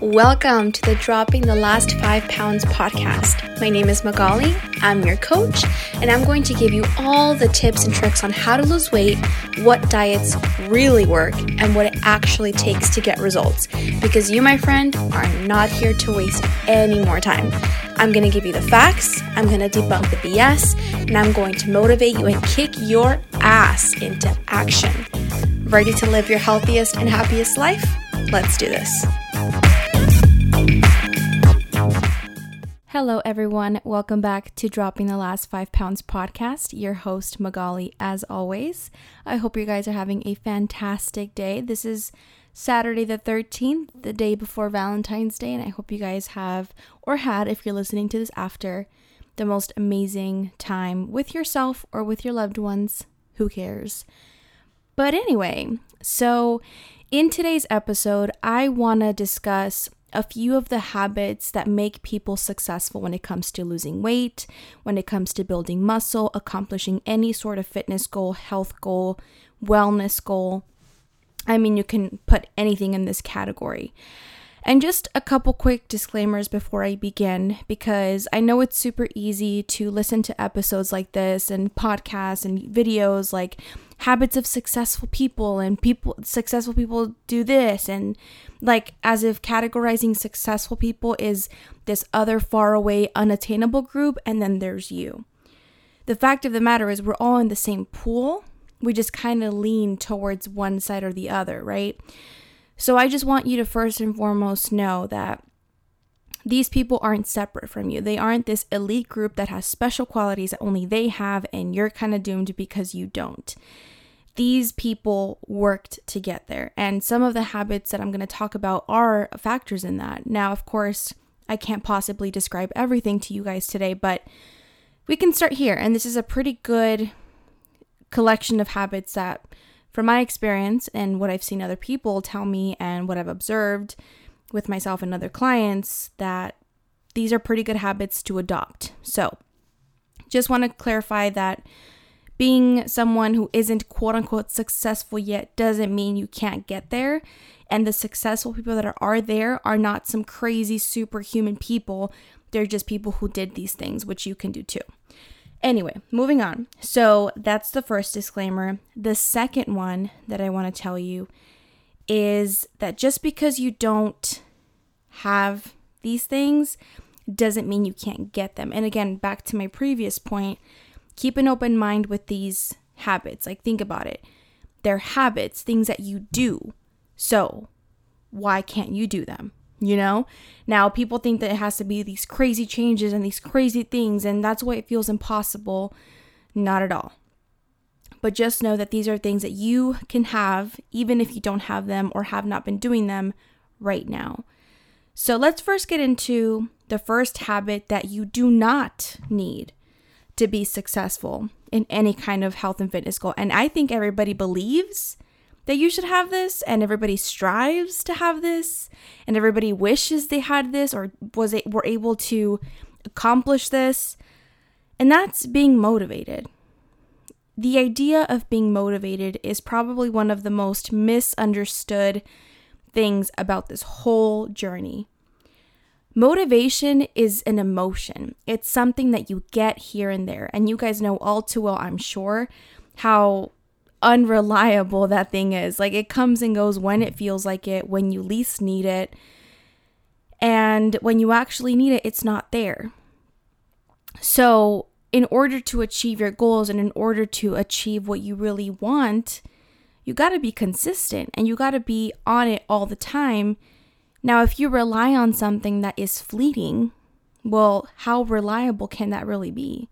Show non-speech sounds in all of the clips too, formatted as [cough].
Welcome to the Dropping the Last Five Pounds podcast. My name is Magali, I'm your coach, and I'm going to give you all the tips and tricks on how to lose weight, what diets really work, and what it actually takes to get results. Because you, my friend, are not here to waste any more time. I'm going to give you the facts, I'm going to debunk the BS, and I'm going to motivate you and kick your ass into action. Ready to live your healthiest and happiest life? Let's do this. Hello, everyone. Welcome back to Dropping the Last Five Pounds podcast. Your host, Magali, as always. I hope you guys are having a fantastic day. This is Saturday, the 13th, the day before Valentine's Day, and I hope you guys have, or had, if you're listening to this after, the most amazing time with yourself or with your loved ones. Who cares? But anyway, so in today's episode, I want to discuss a few of the habits that make people successful when it comes to losing weight, when it comes to building muscle, accomplishing any sort of fitness goal, health goal, wellness goal. I mean, you can put anything in this category. And just a couple quick disclaimers before I begin, because I know it's super easy to listen to episodes like this and podcasts and videos like habits of successful people and people successful people do this and like as if categorizing successful people is this other far away unattainable group and then there's you. The fact of the matter is we're all in the same pool. We just kind of lean towards one side or the other, right? So I just want you to first and foremost know that these people aren't separate from you. They aren't this elite group that has special qualities that only they have and you're kind of doomed because you don't. These people worked to get there. And some of the habits that I'm going to talk about are factors in that. Now, of course, I can't possibly describe everything to you guys today, but we can start here. And this is a pretty good collection of habits that from my experience and what I've seen other people tell me and what I've observed with myself and other clients, that these are pretty good habits to adopt. So, just want to clarify that being someone who isn't quote unquote successful yet doesn't mean you can't get there. And the successful people that are, are there are not some crazy superhuman people. They're just people who did these things, which you can do too. Anyway, moving on. So that's the first disclaimer. The second one that I want to tell you is that just because you don't have these things doesn't mean you can't get them. And again, back to my previous point, keep an open mind with these habits. Like, think about it. They're habits, things that you do. So, why can't you do them? you know? Now, people think that it has to be these crazy changes and these crazy things, and that's why it feels impossible. Not at all. But just know that these are things that you can have, even if you don't have them or have not been doing them right now. So, let's first get into the first habit that you do not need to be successful in any kind of health and fitness goal. And I think everybody believes that you should have this and everybody strives to have this and everybody wishes they had this or was were able to accomplish this and that's being motivated the idea of being motivated is probably one of the most misunderstood things about this whole journey Motivation is an emotion. It's something that you get here and there. And you guys know all too well, I'm sure, how unreliable [laughs] that thing is. Like it comes and goes when it feels like it, when you least need it. And when you actually need it, it's not there. So, in order to achieve your goals and in order to achieve what you really want, you got to be consistent and you got to be on it all the time. Now, if you rely on something that is fleeting, well, how reliable can that really be?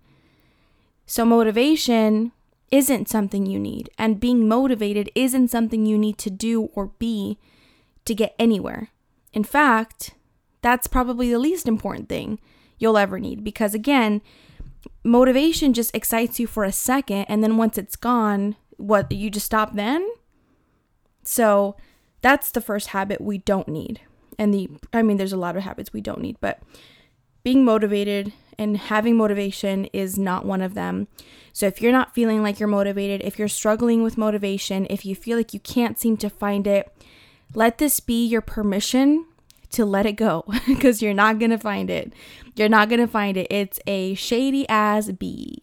So, motivation isn't something you need, and being motivated isn't something you need to do or be to get anywhere. In fact, that's probably the least important thing you'll ever need because, again, motivation just excites you for a second, and then once it's gone, what you just stop then? So, that's the first habit we don't need. And the, I mean, there's a lot of habits we don't need, but being motivated and having motivation is not one of them. So if you're not feeling like you're motivated, if you're struggling with motivation, if you feel like you can't seem to find it, let this be your permission to let it go [laughs] because you're not going to find it. You're not going to find it. It's a shady as bee.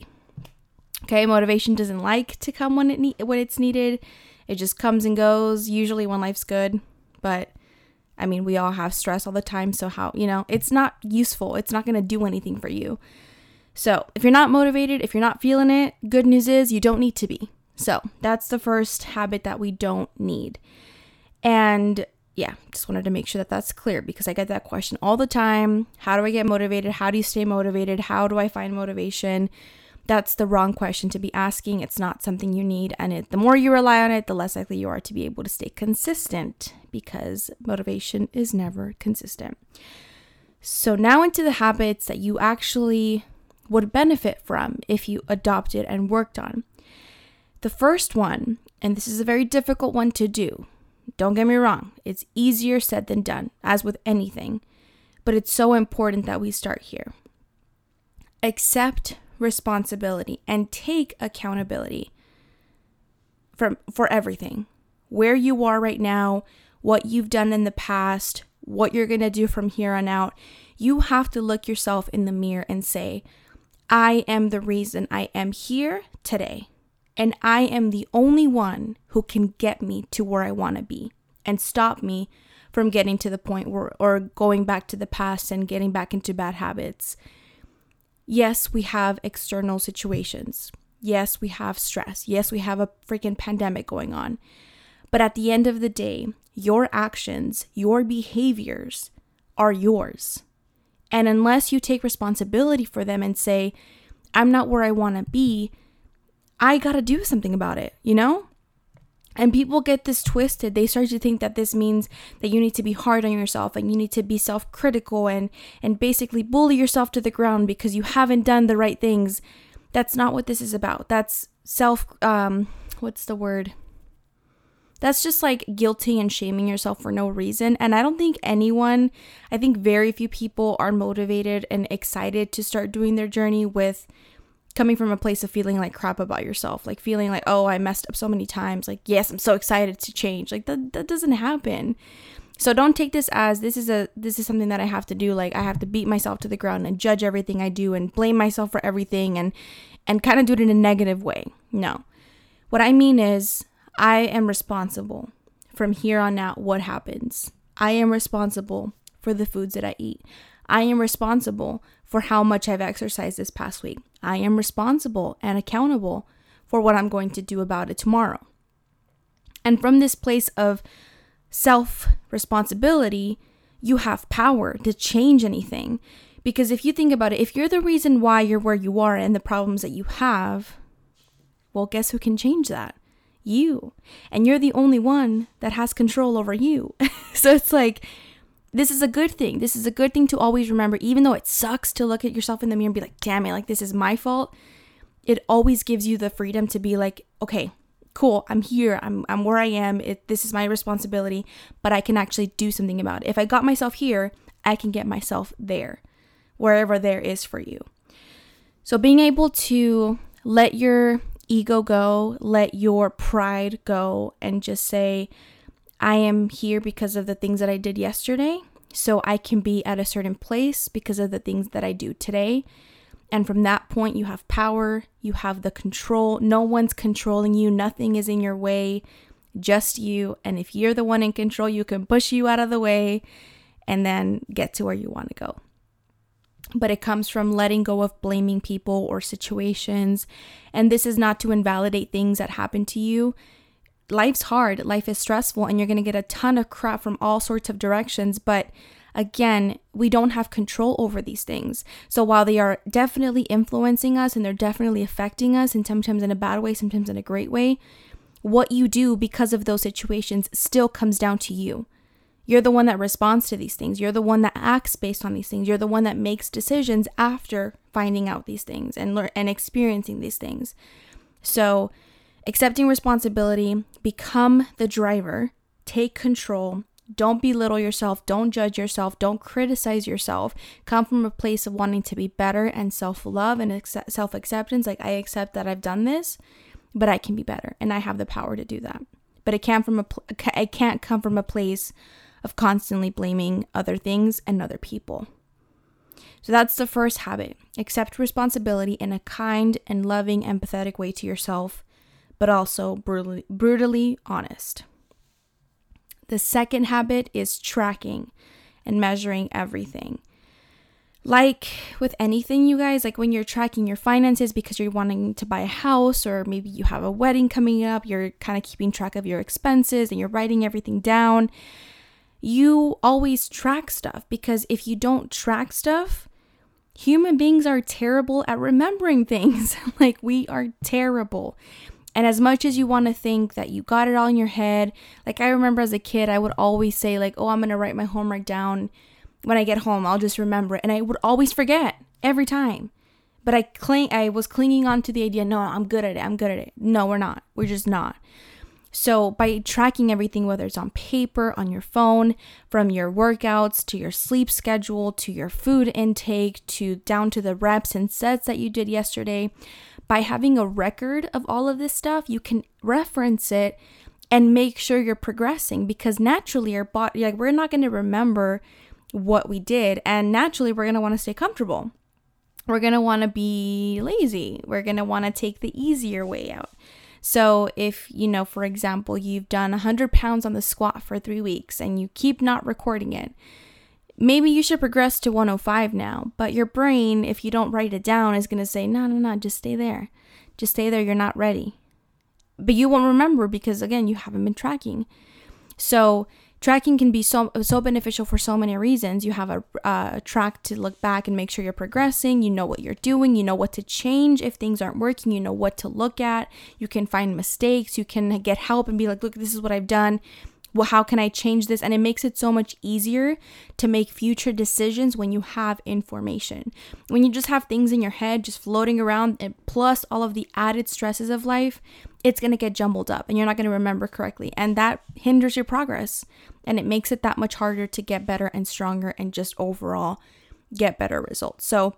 Okay, motivation doesn't like to come when it ne- when it's needed. It just comes and goes usually when life's good, but I mean, we all have stress all the time, so how, you know, it's not useful. It's not going to do anything for you. So, if you're not motivated, if you're not feeling it, good news is you don't need to be. So, that's the first habit that we don't need. And yeah, just wanted to make sure that that's clear because I get that question all the time. How do I get motivated? How do you stay motivated? How do I find motivation? That's the wrong question to be asking. It's not something you need. And it, the more you rely on it, the less likely you are to be able to stay consistent because motivation is never consistent. So, now into the habits that you actually would benefit from if you adopted and worked on. The first one, and this is a very difficult one to do, don't get me wrong, it's easier said than done, as with anything, but it's so important that we start here. Accept responsibility and take accountability for, for everything. Where you are right now, what you've done in the past, what you're going to do from here on out. You have to look yourself in the mirror and say, I am the reason I am here today. And I am the only one who can get me to where I want to be and stop me from getting to the point where, or going back to the past and getting back into bad habits. Yes, we have external situations. Yes, we have stress. Yes, we have a freaking pandemic going on. But at the end of the day, your actions, your behaviors are yours. And unless you take responsibility for them and say, I'm not where I want to be, I got to do something about it, you know? And people get this twisted. They start to think that this means that you need to be hard on yourself and you need to be self-critical and and basically bully yourself to the ground because you haven't done the right things. That's not what this is about. That's self um what's the word? That's just like guilty and shaming yourself for no reason. And I don't think anyone, I think very few people are motivated and excited to start doing their journey with coming from a place of feeling like crap about yourself, like feeling like, oh, I messed up so many times. Like, yes, I'm so excited to change. Like that that doesn't happen. So don't take this as this is a this is something that I have to do. Like I have to beat myself to the ground and judge everything I do and blame myself for everything and and kind of do it in a negative way. No. What I mean is I am responsible from here on out what happens. I am responsible for the foods that I eat. I am responsible for how much I've exercised this past week. I am responsible and accountable for what I'm going to do about it tomorrow. And from this place of self responsibility, you have power to change anything. Because if you think about it, if you're the reason why you're where you are and the problems that you have, well, guess who can change that? You. And you're the only one that has control over you. [laughs] so it's like, this is a good thing. This is a good thing to always remember, even though it sucks to look at yourself in the mirror and be like, damn it, like this is my fault. It always gives you the freedom to be like, okay, cool, I'm here, I'm, I'm where I am, it, this is my responsibility, but I can actually do something about it. If I got myself here, I can get myself there, wherever there is for you. So being able to let your ego go, let your pride go, and just say, I am here because of the things that I did yesterday. So I can be at a certain place because of the things that I do today. And from that point, you have power, you have the control. No one's controlling you, nothing is in your way, just you. And if you're the one in control, you can push you out of the way and then get to where you want to go. But it comes from letting go of blaming people or situations. And this is not to invalidate things that happen to you life's hard, life is stressful, and you're going to get a ton of crap from all sorts of directions. But again, we don't have control over these things. So while they are definitely influencing us and they're definitely affecting us, and sometimes in a bad way, sometimes in a great way, what you do because of those situations still comes down to you. You're the one that responds to these things. You're the one that acts based on these things. You're the one that makes decisions after finding out these things and learn and experiencing these things. So, accepting responsibility, become the driver, take control. Don't belittle yourself. Don't judge yourself. Don't criticize yourself. Come from a place of wanting to be better and self love and self acceptance. Like, I accept that I've done this, but I can be better and I have the power to do that. But it can't from a it can't come from a place of constantly blaming other things and other people. So that's the first habit. Accept responsibility in a kind and loving, empathetic way to yourself, but also brutally, brutally honest. The second habit is tracking and measuring everything. Like with anything, you guys, like when you're tracking your finances because you're wanting to buy a house or maybe you have a wedding coming up, you're kind of keeping track of your expenses and you're writing everything down. You always track stuff because if you don't track stuff, human beings are terrible at remembering [laughs] things. like we are terrible. And as much as you want to think that you got it all in your head, like I remember as a kid, I would always say like, "Oh, I'm going to write my homework down when I get home. I'll just remember it." And I would always forget every time. But I cling I was clinging on to the idea, "No, I'm good at it. I'm good at it." No, we're not. We're just not. So, by tracking everything, whether it's on paper, on your phone, from your workouts to your sleep schedule to your food intake to down to the reps and sets that you did yesterday, by having a record of all of this stuff, you can reference it and make sure you're progressing because naturally our body like we're not going to remember what we did and naturally we're going to want to stay comfortable. We're going to want to be lazy. We're going to want to take the easier way out. So, if you know, for example, you've done 100 pounds on the squat for three weeks and you keep not recording it, maybe you should progress to 105 now, but your brain, if you don't write it down, is going to say, no, no, no, just stay there. Just stay there. You're not ready. But you won't remember because, again, you haven't been tracking. So, tracking can be so so beneficial for so many reasons you have a, uh, track to look back and make sure you're progressing you know what you're doing you know what to change if things aren't working you know what to look at you can find mistakes you can get help and be like look this is what i've done well, how can I change this? And it makes it so much easier to make future decisions when you have information. When you just have things in your head just floating around, and plus all of the added stresses of life, it's to get jumbled up and you're not to remember correctly. And that hinders your progress and it makes it that much harder to get better and stronger and just overall get better results. So,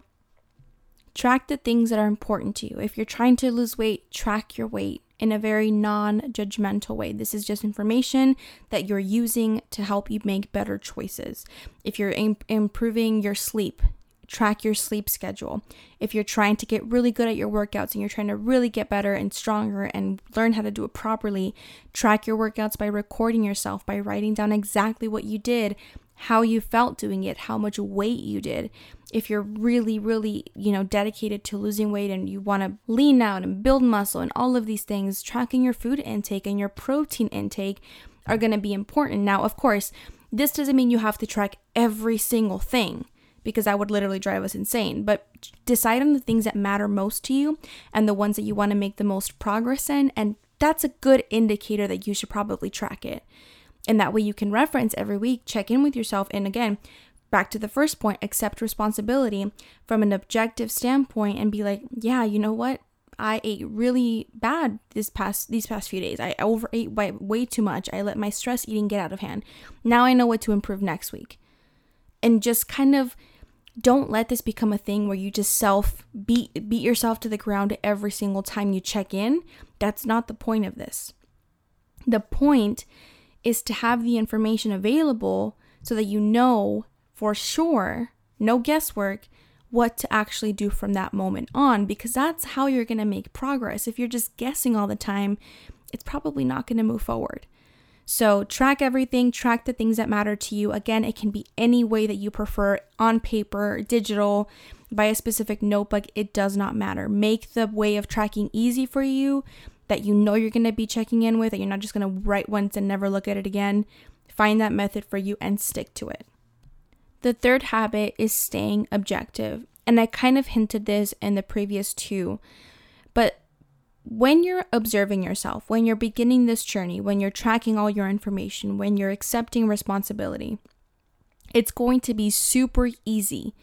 track the things that are important to you. If you're trying to lose weight, track your weight in a very non judgmental way. This is just information that you're using to help you make better choices. If you're Im- improving your sleep, track your sleep schedule. If you're trying to get really good at your workouts and you're trying to really get better and stronger and learn how to do it properly, track your workouts by recording yourself, by writing down exactly what you did, how you felt doing it, how much weight you did if you're really, really, you know, dedicated to losing weight and you want to lean out and build muscle and all of these things, tracking your food intake and your protein intake are going to be important. Now, of course, this doesn't mean you have to track every single thing because that would literally drive us insane. But decide on the things that matter most to you and the ones that you want to make the most progress in. And that's a good indicator that you should probably track it. And that way you can reference every week, check in with yourself, and again, back to the first point, accept responsibility from an objective standpoint and be like, yeah, you know what? I ate really bad this past these past few days. I overate by way too much. I let my stress eating get out of hand. Now I know what to improve next week. And just kind of don't let this become a thing where you just self beat beat yourself to the ground every single time you check in. That's not the point of this. The point is to have the information available so that you know for sure, no guesswork, what to actually do from that moment on because that's how you're going to make progress. If you're just guessing all the time, it's probably not going to move forward. So, track everything, track the things that matter to you. Again, it can be any way that you prefer on paper, digital, by a specific notebook. It does not matter. Make the way of tracking easy for you that you know you're going to be checking in with, that you're not just going to write once and never look at it again. Find that method for you and stick to it. The third habit is staying objective. And I kind of hinted this in the previous two. But when you're observing yourself, when you're beginning this journey, when you're tracking all your information, when you're accepting responsibility, it's going to be super easy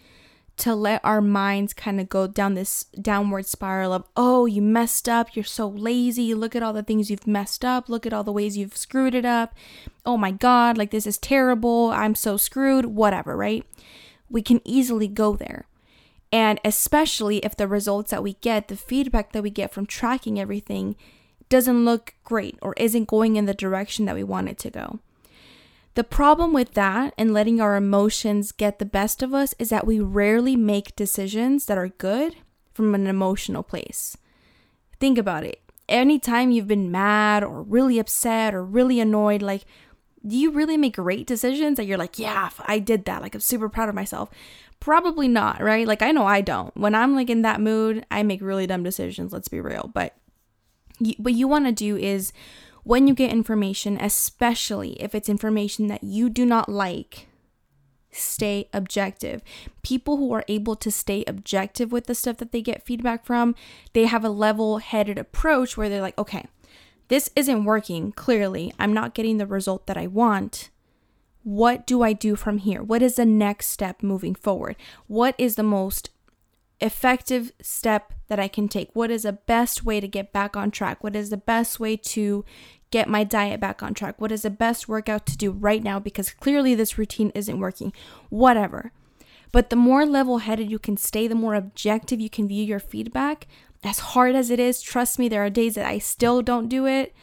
to let our minds kind of go down this downward spiral of, oh, you messed up. You're so lazy. Look at all the things you've messed up. Look at all the ways you've screwed it up. Oh my God, like this is terrible. I'm so screwed. Whatever, right? We can easily go there. And especially if the results that we get, the feedback that we get from tracking everything doesn't look great or isn't going in the direction that we want it to go. The problem with that and letting our emotions get the best of us is that we rarely make decisions that are good from an emotional place. Think about it. Anytime you've been mad or really upset or really annoyed, like, do you really make great decisions that you're like, yeah, I did that? Like, I'm super proud of myself. Probably not, right? Like, I know I don't. When I'm like in that mood, I make really dumb decisions, let's be real. But what you want to do is when you get information, especially if it's information that you do not like, stay objective. People who are able to stay objective with the stuff that they get feedback from, they have a level headed approach where they're like, okay, this isn't working. Clearly, I'm not getting the result that I want. What do I do from here? What is the next step moving forward? What is the most effective step that I can take? What is the best way to get back on track? What is the best way to get my diet back on track? What is the best workout to do right now? Because clearly this routine isn't working. Whatever. But the more level headed you can stay, the more objective you can view your feedback. As hard as it is, trust me, there are days that I still don't do it.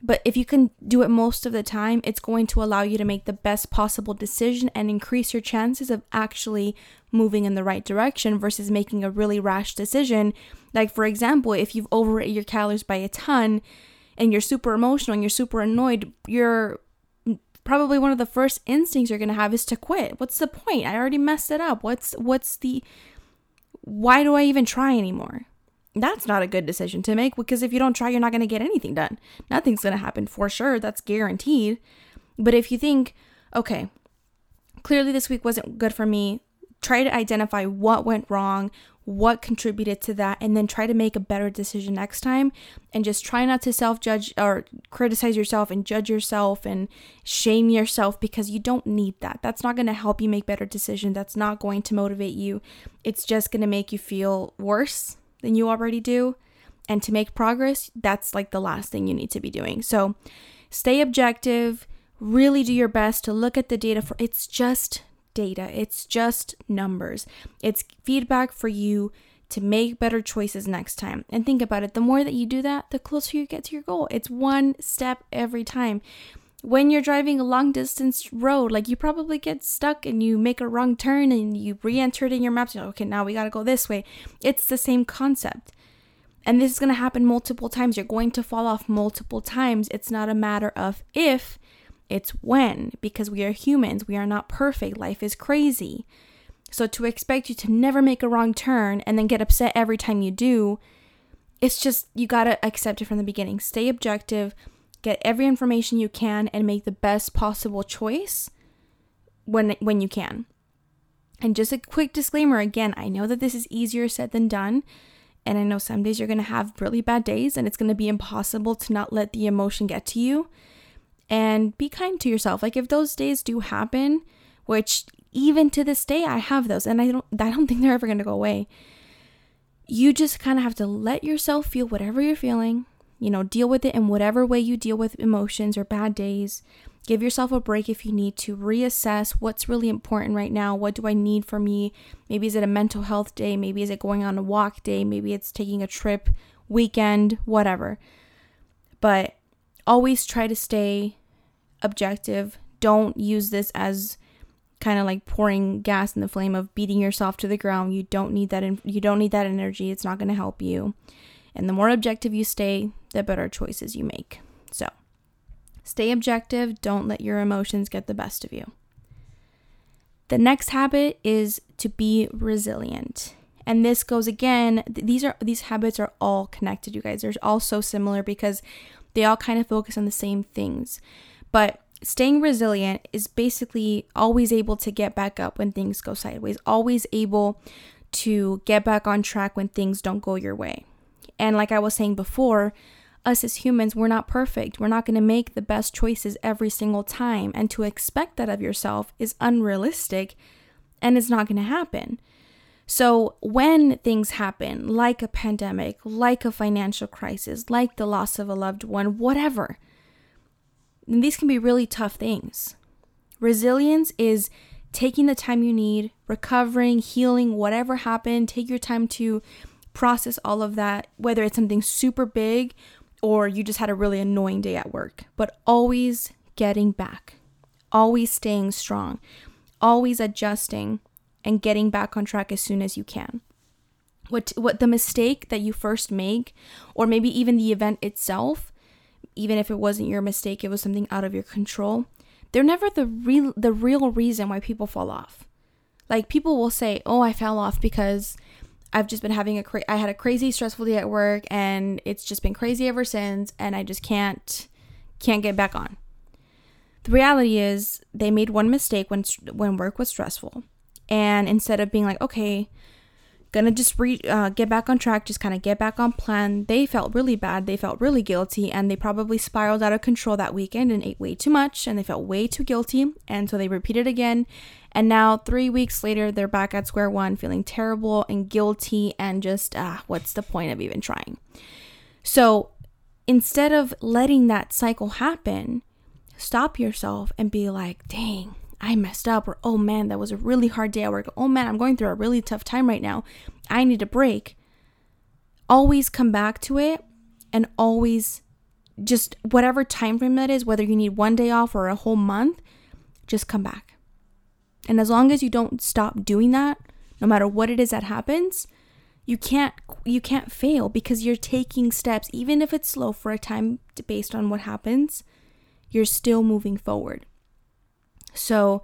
But if you can do it most of the time, it's going to allow you to make the best possible decision and increase your chances of actually moving in the right direction versus making a really rash decision. Like, for example, if you've overate your calories by a ton and you're super emotional and you're super annoyed, you're probably one of the first instincts you're going to have is to quit. What's the point? I already messed it up. What's what's the why do I even try anymore? That's not a good decision to make because if you don't try, you're not going to get anything done. Nothing's going to happen for sure. That's guaranteed. But if you think, okay, clearly this week wasn't good for me, try to identify what went wrong, what contributed to that, and then try to make a better decision next time. And just try not to self judge or criticize yourself and judge yourself and shame yourself because you don't need that. That's not going to help you make better decisions. That's not going to motivate you. It's just going to make you feel worse than you already do. And to make progress, that's like the last thing you need to be doing. So stay objective, really do your best to look at the data for it's just data, it's just numbers. It's feedback for you to make better choices next time. And think about it the more that you do that, the closer you get to your goal. It's one step every time. When you're driving a long distance road, like you probably get stuck and you make a wrong turn and you re enter it in your maps. Okay, now we got to go this way. It's the same concept. And this is going to happen multiple times. You're going to fall off multiple times. It's not a matter of if, it's when, because we are humans, we are not perfect. Life is crazy. So to expect you to never make a wrong turn and then get upset every time you do, it's just you got to accept it from the beginning. Stay objective, get every information you can and make the best possible choice when when you can. And just a quick disclaimer again, I know that this is easier said than done. And I know some days you're to have really bad days and it's to be impossible to not let the emotion get to you and be kind to yourself. Like if those days do happen, which even to this day I have those and I don't [laughs] I don't think they're ever going to go away. You just kind of have to let yourself feel whatever you're feeling, you know, deal with it in whatever way you deal with emotions or bad days. Give yourself a break if you need to reassess what's really important right now. What do I need for me? Maybe is it a mental health day? Maybe is it going on a walk day? Maybe it's taking a trip, weekend, whatever. But always try to stay objective. Don't use this as kind of like pouring gas in the flame of beating yourself to the ground. You don't need that in, you don't need that energy. It's not going to help you. And the more objective you stay, the better choices you make. So, stay objective, don't let your emotions get the best of you. The next habit is to be resilient. And this goes again, these are these habits are all connected, you guys. They're all so similar because they all kind of focus on the same things. But staying resilient is basically always able to get back up when things go sideways, always able to get back on track when things don't go your way. And like I was saying before, us as humans, we're not perfect. We're not going to make the best choices every single time. And to expect that of yourself is unrealistic and it's not going to happen. So, when things happen, like a pandemic, like a financial crisis, like the loss of a loved one, whatever, and these can be really tough things. Resilience is taking the time you need, recovering, healing, whatever happened. Take your time to process all of that, whether it's something super big or you just had a really annoying day at work, but always getting back. always staying strong, always adjusting and getting back on track as soon as you can. What what the mistake that you first make or maybe even the event itself, even if it wasn't your mistake, it was something out of your control. They're never the real the real reason why people fall off. Like people will say, "Oh, I fell off because I've just been having a cra- I had a crazy stressful day at work and it's just been crazy ever since and I just can't can't get back on." The reality is they made one mistake when when work was stressful. And instead of being like, "Okay, gonna just re- uh, get back on track, just kind of get back on plan. They felt really bad. They felt really guilty, and they probably spiraled out of control that weekend and ate way too much, and they felt way too guilty. And so they repeated again. And now, three weeks later, they're back at square one, feeling terrible and guilty, and just, ah, what's the point of even trying? So instead of letting that cycle happen, stop yourself and be like, dang, I messed up, or oh man, that was a really hard day at work. Oh man, I'm going through a really tough time right now. I need a break. Always come back to it and always just whatever time frame that is, whether you need one day off or a whole month, just come back. And as long as you don't stop doing that, no matter what it is that happens, you can't you can't fail because you're taking steps even if it's slow for a time based on what happens, you're still moving forward. So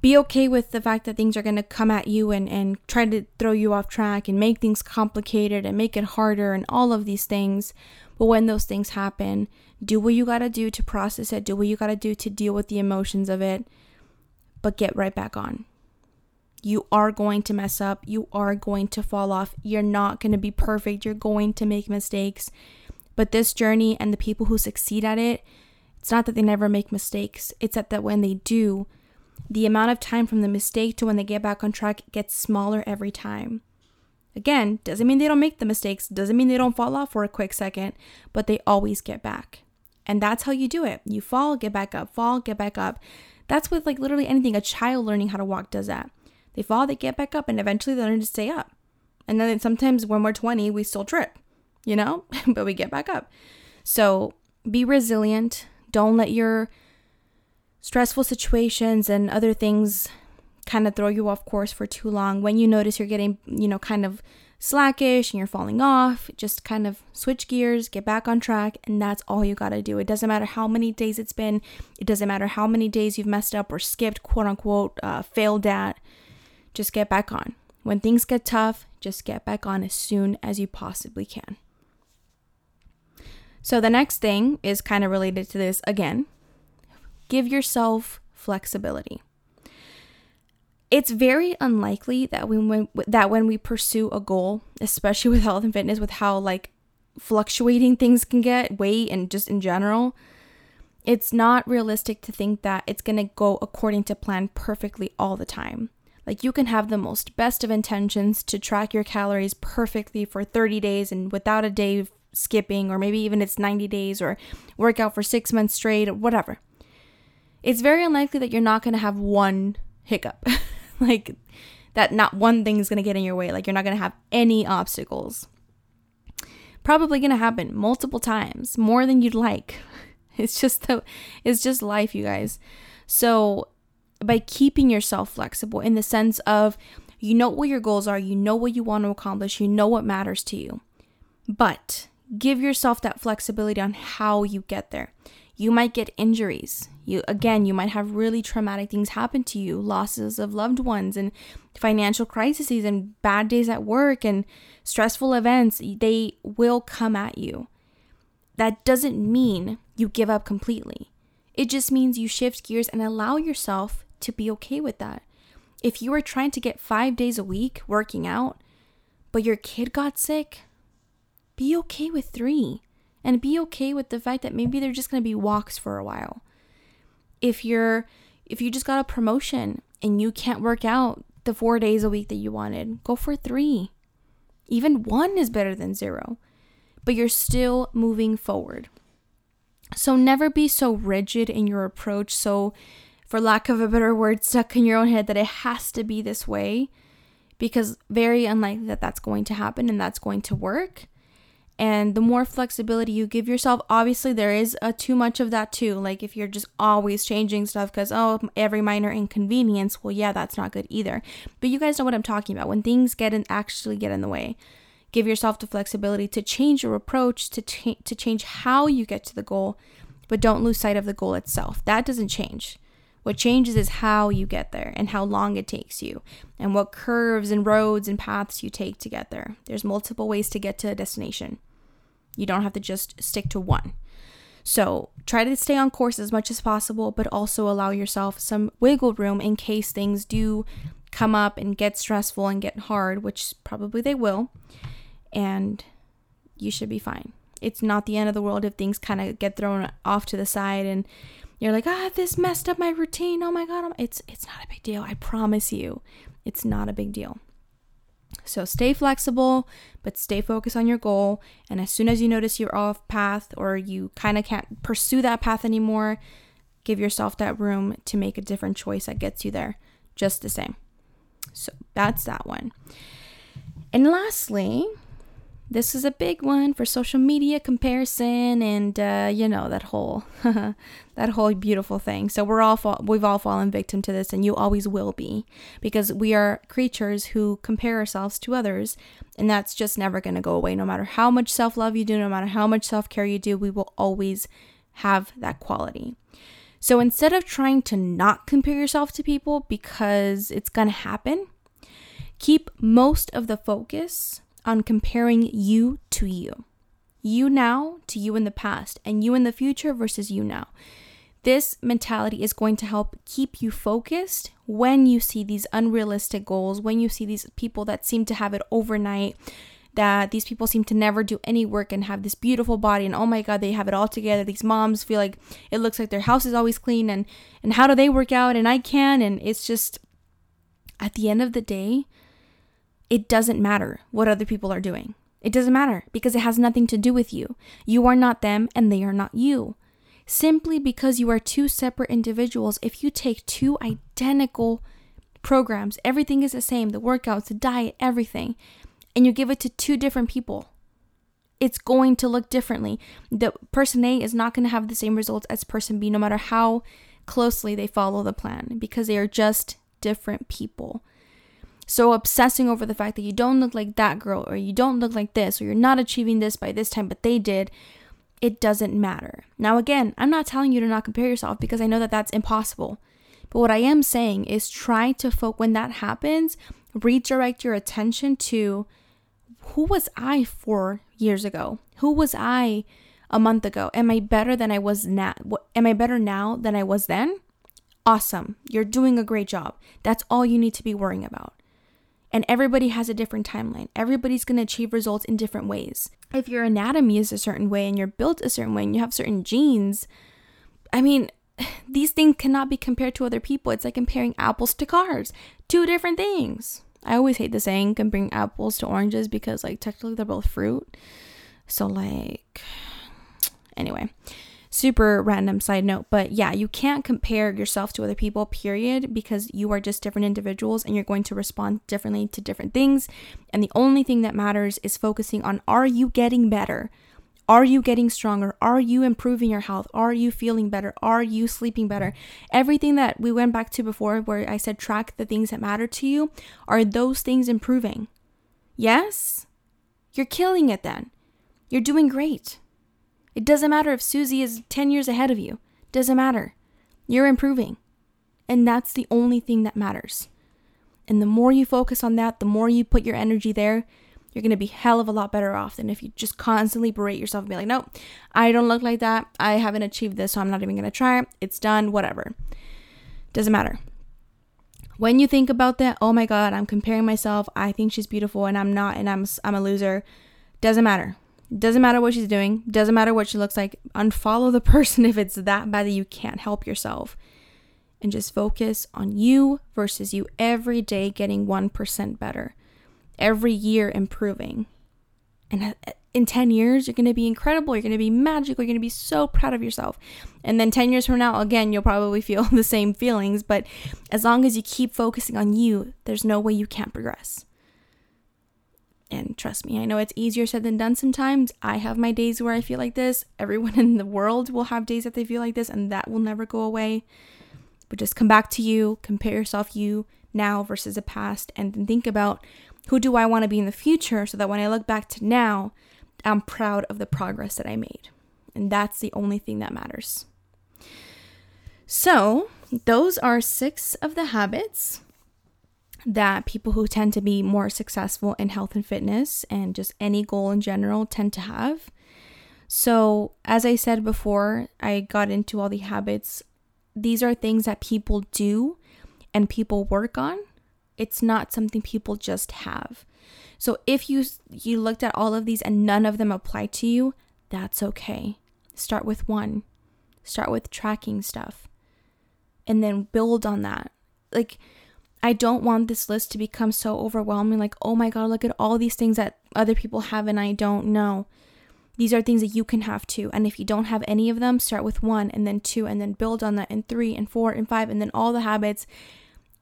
be okay with the fact that things are going to come at you and, and try to throw you off track and make things complicated and make it harder and all of these things. But when those things happen, do what you got to do to process it, do what you got to do to deal with the emotions of it, but get right back on. You are going to mess up. You are going to fall off. You're not going to be perfect. You're going to make mistakes. But this journey and the people who succeed at it, it's not that they never make mistakes, it's that, that when they do, the amount of time from the mistake to when they get back on track gets smaller every time. Again, doesn't mean they don't make the mistakes, doesn't mean they don't fall off for a quick second, but they always get back. And that's how you do it. You fall, get back up, fall, get back up. That's with like literally anything. A child learning how to walk does that. They fall, they get back up, and eventually they learn to stay up. And then sometimes when we're 20, we still trip, you know, [laughs] but we get back up. So be resilient, don't let your stressful situations and other things kind of throw you off course for too long. When you notice you're getting, you know, kind of slackish and you're falling off, just kind of switch gears, get back on track, and that's all you got to do. It doesn't matter how many days it's been, it doesn't matter how many days you've messed up or skipped, quote unquote, uh, failed at. Just get back on. When things get tough, just get back on as soon as you possibly can. So the next thing is kind of related to this again. Give yourself flexibility. It's very unlikely that we when, that when we pursue a goal, especially [laughs] with health and fitness with how like fluctuating things can get, weight and just in general, it's not realistic to think that it's going to go according to plan perfectly all the time. Like you can have the most best of intentions to track your calories perfectly for 30 days and without a day skipping, or maybe even it's 90 days, or work out for six months straight, or whatever. It's very unlikely that you're not going to have one hiccup. [laughs] like, that not one thing is going to get in your way. Like, you're not going to have any obstacles. Probably going to happen multiple times, more than you'd like. [laughs] It's just the, it's just life, you guys. So, by keeping yourself flexible in the sense of you know what your goals are, you know what you want to accomplish, you know what matters to you. But give yourself that flexibility on how you get there. You might get injuries. You again, you might have really traumatic things happen to you, losses of loved ones and financial crises and bad days at work and stressful events. They will come at you. That doesn't mean you give up completely. It just means you shift gears and allow yourself to be okay with that. If you are trying to get 5 days a week working out, but your kid got sick, be okay with three and be okay with the fact that maybe they're just going to be walks for a while. If you're if you just got a promotion and you can't work out the 4 days a week that you wanted, go for 3. Even 1 is better than 0. But you're still moving forward. So never be so rigid in your approach, so for lack of a better word, stuck in your own head that it has to be this way because very unlikely that that's going to happen and that's going to work And the more flexibility you give yourself, obviously there is a too much of that too. Like if you're just always changing stuff because oh every minor inconvenience, well yeah, that's not good either. But you guys know what I'm talking about. When things get in actually get in the way, give yourself the flexibility to change your approach, to cha- to change how you get to the goal, but don't lose sight of the goal itself. That doesn't change. What changes is how you get there and how long it takes you and what curves and roads and paths you take to get there. There's multiple ways to get to a destination. You don't have to just stick to one. So try to stay on course as much as possible, but also allow yourself some wiggle room in case things do come up and get stressful and get hard, which probably they will. And you should be fine. It's not the end of the world if things kind of get thrown off to the side and you're like, ah, this messed up my routine. Oh my god, it's it's not a big deal. I promise you, it's not a big deal. So stay flexible, but stay focused on your goal. And as soon as you notice you're off path or you kind of can't pursue that path anymore, give yourself that room to make a different choice that gets you there just the same. So that's that one. And lastly, this is a big one for social media comparison and uh, you know that whole [laughs] that whole beautiful thing. So we're all fa- we've all fallen victim to this and you always will be because we are creatures who compare ourselves to others and that's just never going to go away. No matter how much self-love you do no matter how much self-care you do we will always have that quality. So instead of trying to not compare yourself to people because it's going to happen keep most of the focus on comparing you to you. You now to you in the past, and you in the future versus you now. This mentality is going to help keep you focused when you see these unrealistic goals, when you see these people that seem to have it overnight, that these people seem to never do any work and have this beautiful body and oh my god they have it all together these moms feel like it looks like their house is always clean and and how do they work out and I can and it's just at the end of the day it doesn't matter what other people are doing. It doesn't matter because it has nothing to do with you. You are not them and they are not you. Simply because you are two separate individuals, if you take two identical programs, everything is the same the workouts, the diet, everything, and you give it to two different people, it's going to look differently. The person A is not going to have the same results as person B, no matter how closely they follow the plan, because they are just different people. So obsessing over the fact that you don't look like that girl or you don't look like this or you're not achieving this by this time but they did, it doesn't matter. Now again, I'm not telling you to not compare yourself because I know that that's impossible. But what I am saying is try to focus when that happens, redirect your attention to who was I 4 years ago? Who was I a month ago? Am I better than I was now? Am I better now than I was then? Awesome. You're doing a great job. That's all you need to be worrying about. And everybody has a different timeline. Everybody's going to achieve results in different ways. If your anatomy is a certain way and you're built a certain way and you have certain genes, I mean, [sighs] these things cannot be compared to other people. It's like comparing apples to cars, two different things. I always hate the saying comparing apples to oranges because, like, technically they're both fruit. So, like, [sighs] anyway super random side note, but yeah, you can't compare yourself to other people, period, because you are just different individuals and you're going to respond differently to different things. And the only thing that matters is focusing on are you getting better? Are you getting stronger? Are you improving your health? Are you feeling better? Are you sleeping better? Everything that we went back to before, where I said track the things that matter to you, are those things improving? Yes? You're killing it then. You're doing great. It doesn't matter if Susie is 10 years ahead of you. Doesn't matter. You're improving. And that's the only thing that matters. And the more you focus on that, the more you put your energy there, you're going to be hell of a lot better off than if you just constantly berate yourself and be like, nope, I don't look like that. I haven't achieved this, so I'm not even going to try. It's done, whatever. Doesn't matter. When you think about that, oh my God, I'm comparing myself. I think she's beautiful and I'm not, and I'm, I'm a loser. Doesn't matter. Doesn't matter what she's doing, doesn't matter what she looks like. Unfollow the [laughs] person if it's that bad that you can't help yourself. And just focus on you versus you every day getting 1% better, every year improving. And uh, in 10 years, you're going to be incredible. You're going to be magical. You're going to be so proud of yourself. And then 10 years from now, again, you'll probably feel [laughs] the same feelings. But as long as you keep focusing on you, there's no way you can't progress. And trust me, I know it's easier said than done sometimes. I have my days where I feel like this. Everyone [laughs] in the world will have days that they feel like this, and that will never go away. But just come back to you, compare yourself you now versus the past, and then think about who do I want to be in the future so that when I look back to now, I'm proud of the progress that I made. And that's the only thing that matters. So, those are six of the habits that people who tend to be more successful in health and fitness and just any goal in general tend to have. So, as I said before, I got into all the habits. These are things that people do and people work on. It's not something people just have. So, if you you looked at all of these and none of them apply to you, that's okay. Start with one. Start with tracking stuff and then build on that. Like, I don't want this list to become so overwhelming. Like, oh my God, look at all these things that other people have and I don't know. These are things that you can have too. And if you don't have any of them, start with one and then two and then build on that and three and four and five and then all the habits.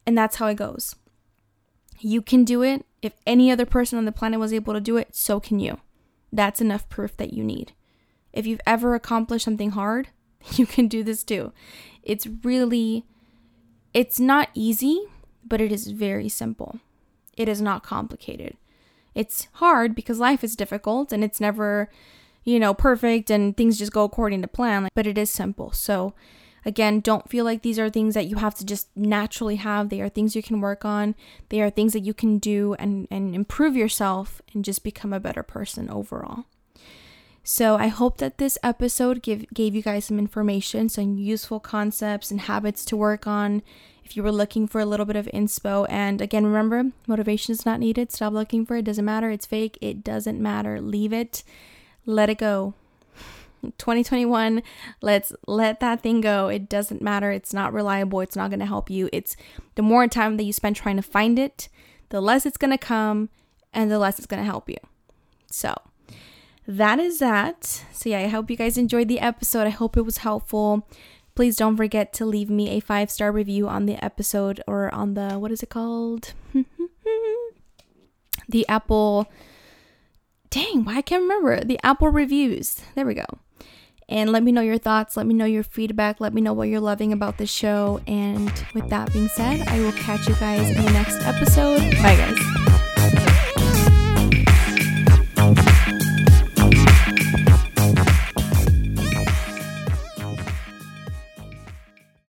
And that's how it goes. You can do it. If any other person on the planet was able to do it, so can you. That's enough proof that you need. If you've ever accomplished something hard, [laughs] you can do this too. It's really, it's not easy, but it is very simple. It is not complicated. It's hard because life is difficult and it's never, you know, perfect and things just go according to plan, but it is simple. So, again, don't feel like these are things that you have to just naturally have. They are things you can work on. They are things that you can do and, and improve yourself and just become a better person overall. So I hope that this episode give, gave you guys some information, some useful concepts and habits to work on if you were looking for a little bit of inspo. And again, remember, motivation is not needed. Stop looking for it. it doesn't matter. It's fake. It doesn't matter. Leave it. Let it go. 2021, let's let that thing go. It doesn't matter. It's not reliable. It's not going to help you. It's the more time that you spend trying to find it, the less it's going to come and the less it's going to help you. So, that is that. So, yeah, I hope you guys enjoyed the episode. I hope it was helpful. Please don't forget to leave me a five star review on the episode or on the, what is it called? [laughs] the Apple. Dang, why I can't remember. The Apple reviews. There we go. And let me know your thoughts. Let me know your feedback. Let me know what you're loving about the show. And with that being said, I will catch you guys in the next episode. Bye, guys.